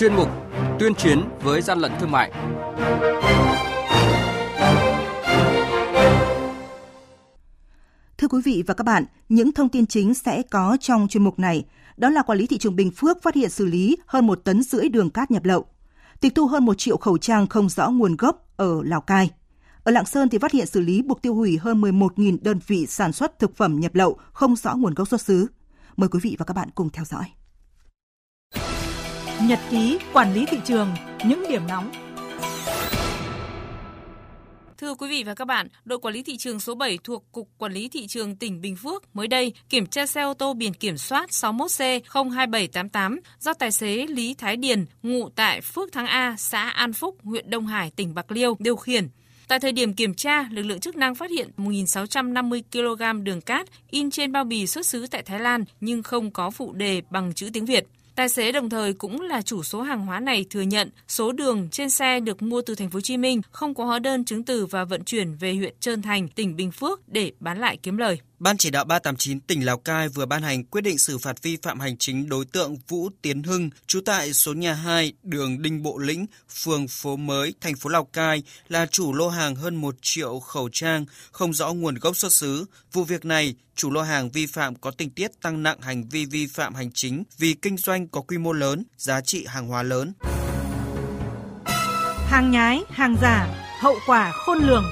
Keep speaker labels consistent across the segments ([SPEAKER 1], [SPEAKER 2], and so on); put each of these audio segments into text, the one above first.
[SPEAKER 1] chuyên mục Tuyên chiến với gian lận thương mại.
[SPEAKER 2] Thưa quý vị và các bạn, những thông tin chính sẽ có trong chuyên mục này. Đó là quản lý thị trường Bình Phước phát hiện xử lý hơn một tấn rưỡi đường cát nhập lậu, tịch thu hơn một triệu khẩu trang không rõ nguồn gốc ở Lào Cai. Ở Lạng Sơn thì phát hiện xử lý buộc tiêu hủy hơn 11.000 đơn vị sản xuất thực phẩm nhập lậu không rõ nguồn gốc xuất xứ. Mời quý vị và các bạn cùng theo dõi.
[SPEAKER 3] Nhật ký quản lý thị trường, những điểm nóng
[SPEAKER 4] Thưa quý vị và các bạn, đội quản lý thị trường số 7 thuộc Cục Quản lý Thị trường tỉnh Bình Phước mới đây kiểm tra xe ô tô biển kiểm soát 61C02788 do tài xế Lý Thái Điền, ngụ tại Phước Thắng A, xã An Phúc, huyện Đông Hải, tỉnh Bạc Liêu điều khiển. Tại thời điểm kiểm tra, lực lượng chức năng phát hiện 1.650 kg đường cát in trên bao bì xuất xứ tại Thái Lan nhưng không có phụ đề bằng chữ tiếng Việt. Tài xế đồng thời cũng là chủ số hàng hóa này thừa nhận số đường trên xe được mua từ thành phố Hồ Chí Minh không có hóa đơn chứng từ và vận chuyển về huyện Trơn Thành, tỉnh Bình Phước để bán lại kiếm lời.
[SPEAKER 5] Ban chỉ đạo 389 tỉnh Lào Cai vừa ban hành quyết định xử phạt vi phạm hành chính đối tượng Vũ Tiến Hưng, trú tại số nhà 2, đường Đinh Bộ Lĩnh, phường Phố Mới, thành phố Lào Cai, là chủ lô hàng hơn 1 triệu khẩu trang không rõ nguồn gốc xuất xứ. Vụ việc này, chủ lô hàng vi phạm có tình tiết tăng nặng hành vi vi phạm hành chính vì kinh doanh có quy mô lớn, giá trị hàng hóa lớn.
[SPEAKER 3] Hàng nhái, hàng giả, hậu quả khôn lường.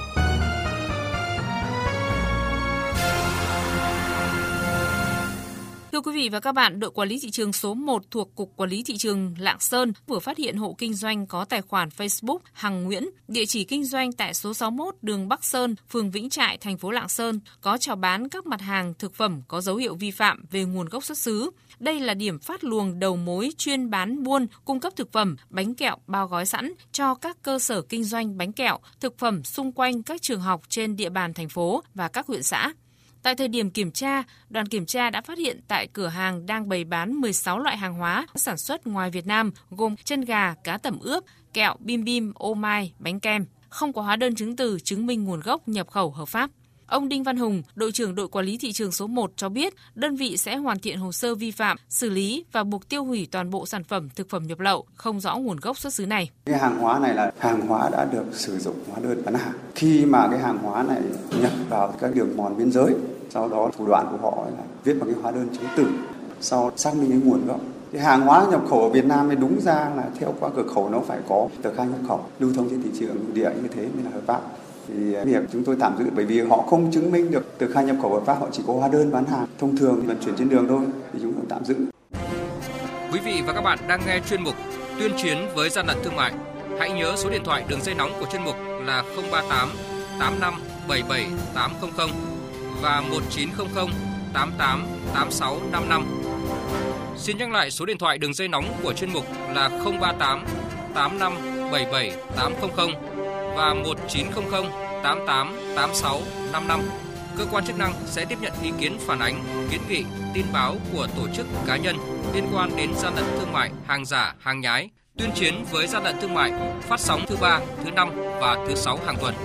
[SPEAKER 4] Thưa quý vị và các bạn, đội quản lý thị trường số 1 thuộc Cục Quản lý Thị trường Lạng Sơn vừa phát hiện hộ kinh doanh có tài khoản Facebook Hằng Nguyễn, địa chỉ kinh doanh tại số 61 đường Bắc Sơn, phường Vĩnh Trại, thành phố Lạng Sơn, có chào bán các mặt hàng thực phẩm có dấu hiệu vi phạm về nguồn gốc xuất xứ. Đây là điểm phát luồng đầu mối chuyên bán buôn, cung cấp thực phẩm, bánh kẹo bao gói sẵn cho các cơ sở kinh doanh bánh kẹo, thực phẩm xung quanh các trường học trên địa bàn thành phố và các huyện xã. Tại thời điểm kiểm tra, đoàn kiểm tra đã phát hiện tại cửa hàng đang bày bán 16 loại hàng hóa sản xuất ngoài Việt Nam gồm chân gà, cá tẩm ướp, kẹo, bim bim, ô mai, bánh kem, không có hóa đơn chứng từ chứng minh nguồn gốc nhập khẩu hợp pháp. Ông Đinh Văn Hùng, đội trưởng đội quản lý thị trường số 1 cho biết, đơn vị sẽ hoàn thiện hồ sơ vi phạm, xử lý và buộc tiêu hủy toàn bộ sản phẩm thực phẩm nhập lậu không rõ nguồn gốc xuất xứ này.
[SPEAKER 6] Cái hàng hóa này là hàng hóa đã được sử dụng hóa đơn bán hàng. Khi mà cái hàng hóa này nhập vào các đường mòn biên giới, sau đó thủ đoạn của họ là viết bằng cái hóa đơn chứng tử, sau xác minh cái nguồn gốc cái hàng hóa nhập khẩu ở Việt Nam thì đúng ra là theo qua cửa khẩu nó phải có tờ khai nhập khẩu lưu thông trên thị trường địa như thế mới là hợp pháp thì à, việc chúng tôi tạm giữ, bởi vì họ không chứng minh được từ khai nhập khẩu hợp pháp, họ chỉ có hóa đơn bán hàng thông thường vận chuyển trên đường thôi, thì chúng tôi tạm giữ.
[SPEAKER 1] Quý vị và các bạn đang nghe chuyên mục tuyên chiến với gian lận thương mại. Hãy nhớ số điện thoại đường dây nóng của chuyên mục là 038 85 77 800 và 1900 88 86 55. Xin nhắc lại số điện thoại đường dây nóng của chuyên mục là 038 85 77 800 và 1900 88 86 55. Cơ quan chức năng sẽ tiếp nhận ý kiến phản ánh, kiến nghị, tin báo của tổ chức cá nhân liên quan đến gian lận thương mại, hàng giả, hàng nhái, tuyên chiến với gian lận thương mại, phát sóng thứ ba, thứ năm và thứ sáu hàng tuần.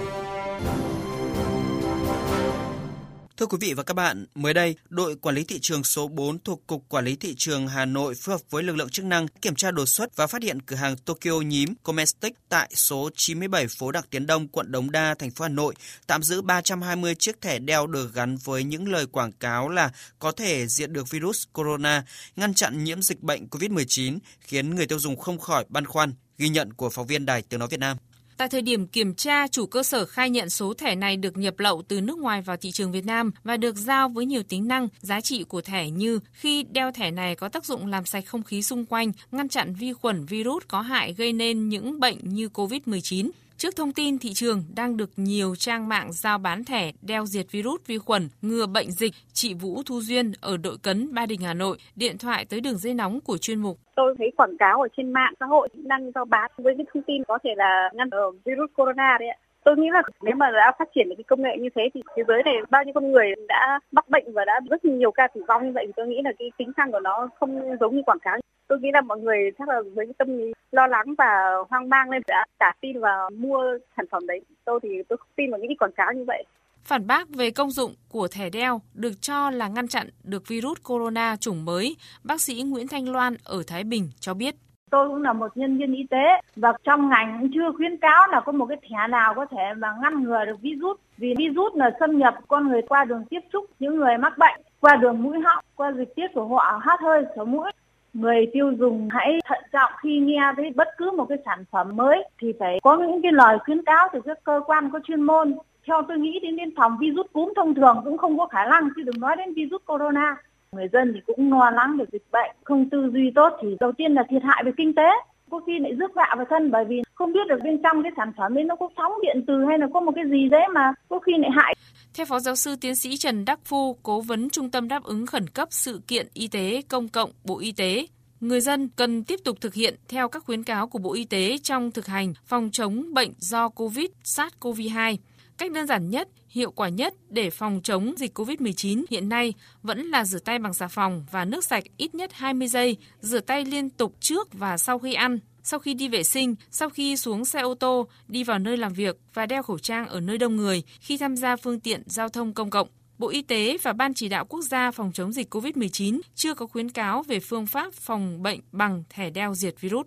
[SPEAKER 5] Thưa quý vị và các bạn, mới đây, đội quản lý thị trường số 4 thuộc Cục Quản lý Thị trường Hà Nội phối hợp với lực lượng chức năng kiểm tra đột xuất và phát hiện cửa hàng Tokyo nhím Comestic tại số 97 phố Đặng Tiến Đông, quận Đống Đa, thành phố Hà Nội, tạm giữ 320 chiếc thẻ đeo được gắn với những lời quảng cáo là có thể diệt được virus corona, ngăn chặn nhiễm dịch bệnh COVID-19, khiến người tiêu dùng không khỏi băn khoăn, ghi nhận của phóng viên Đài Tiếng Nói Việt Nam.
[SPEAKER 4] Tại thời điểm kiểm tra, chủ cơ sở khai nhận số thẻ này được nhập lậu từ nước ngoài vào thị trường Việt Nam và được giao với nhiều tính năng, giá trị của thẻ như khi đeo thẻ này có tác dụng làm sạch không khí xung quanh, ngăn chặn vi khuẩn virus có hại gây nên những bệnh như COVID-19. Trước thông tin thị trường đang được nhiều trang mạng giao bán thẻ đeo diệt virus vi khuẩn, ngừa bệnh dịch, chị Vũ Thu Duyên ở đội cấn Ba Đình Hà Nội điện thoại tới đường dây nóng của chuyên mục.
[SPEAKER 7] Tôi thấy quảng cáo ở trên mạng xã hội đang giao bán với cái thông tin có thể là ngăn ở virus corona đấy ạ tôi nghĩ là nếu mà đã phát triển được cái công nghệ như thế thì thế giới này bao nhiêu con người đã mắc bệnh và đã rất nhiều ca tử vong như vậy thì tôi nghĩ là cái tính năng của nó không giống như quảng cáo. Tôi nghĩ là mọi người chắc là với cái tâm lý lo lắng và hoang mang nên đã cả tin và mua sản phẩm đấy. Tôi thì tôi không tin vào những cái quảng cáo như vậy.
[SPEAKER 4] Phản bác về công dụng của thẻ đeo được cho là ngăn chặn được virus corona chủng mới, bác sĩ Nguyễn Thanh Loan ở Thái Bình cho biết.
[SPEAKER 8] Tôi cũng là một nhân viên y tế và trong ngành cũng chưa khuyến cáo là có một cái thẻ nào có thể mà ngăn ngừa được virus. Vì virus là xâm nhập con người qua đường tiếp xúc những người mắc bệnh, qua đường mũi họng, qua dịch tiết của họ, hát hơi, sổ mũi. Người tiêu dùng hãy thận trọng khi nghe thấy bất cứ một cái sản phẩm mới thì phải có những cái lời khuyến cáo từ các cơ quan có chuyên môn. Theo tôi nghĩ đến đến phòng virus cúm thông thường cũng không có khả năng chứ đừng nói đến virus corona người dân thì cũng lo lắng được dịch bệnh không tư duy tốt thì đầu tiên là thiệt hại về kinh tế có khi lại rước vạ vào thân bởi vì không biết được bên trong cái sản phẩm ấy nó có sóng điện từ hay là có một cái gì đấy mà có khi lại hại.
[SPEAKER 4] Theo Phó Giáo sư Tiến sĩ Trần Đắc Phu, Cố vấn Trung tâm Đáp ứng Khẩn cấp Sự kiện Y tế Công cộng Bộ Y tế, người dân cần tiếp tục thực hiện theo các khuyến cáo của Bộ Y tế trong thực hành phòng chống bệnh do COVID SARS-CoV-2. Cách đơn giản nhất, hiệu quả nhất để phòng chống dịch COVID-19 hiện nay vẫn là rửa tay bằng xà phòng và nước sạch ít nhất 20 giây, rửa tay liên tục trước và sau khi ăn, sau khi đi vệ sinh, sau khi xuống xe ô tô, đi vào nơi làm việc và đeo khẩu trang ở nơi đông người khi tham gia phương tiện giao thông công cộng. Bộ Y tế và Ban chỉ đạo quốc gia phòng chống dịch COVID-19 chưa có khuyến cáo về phương pháp phòng bệnh bằng thẻ đeo diệt virus.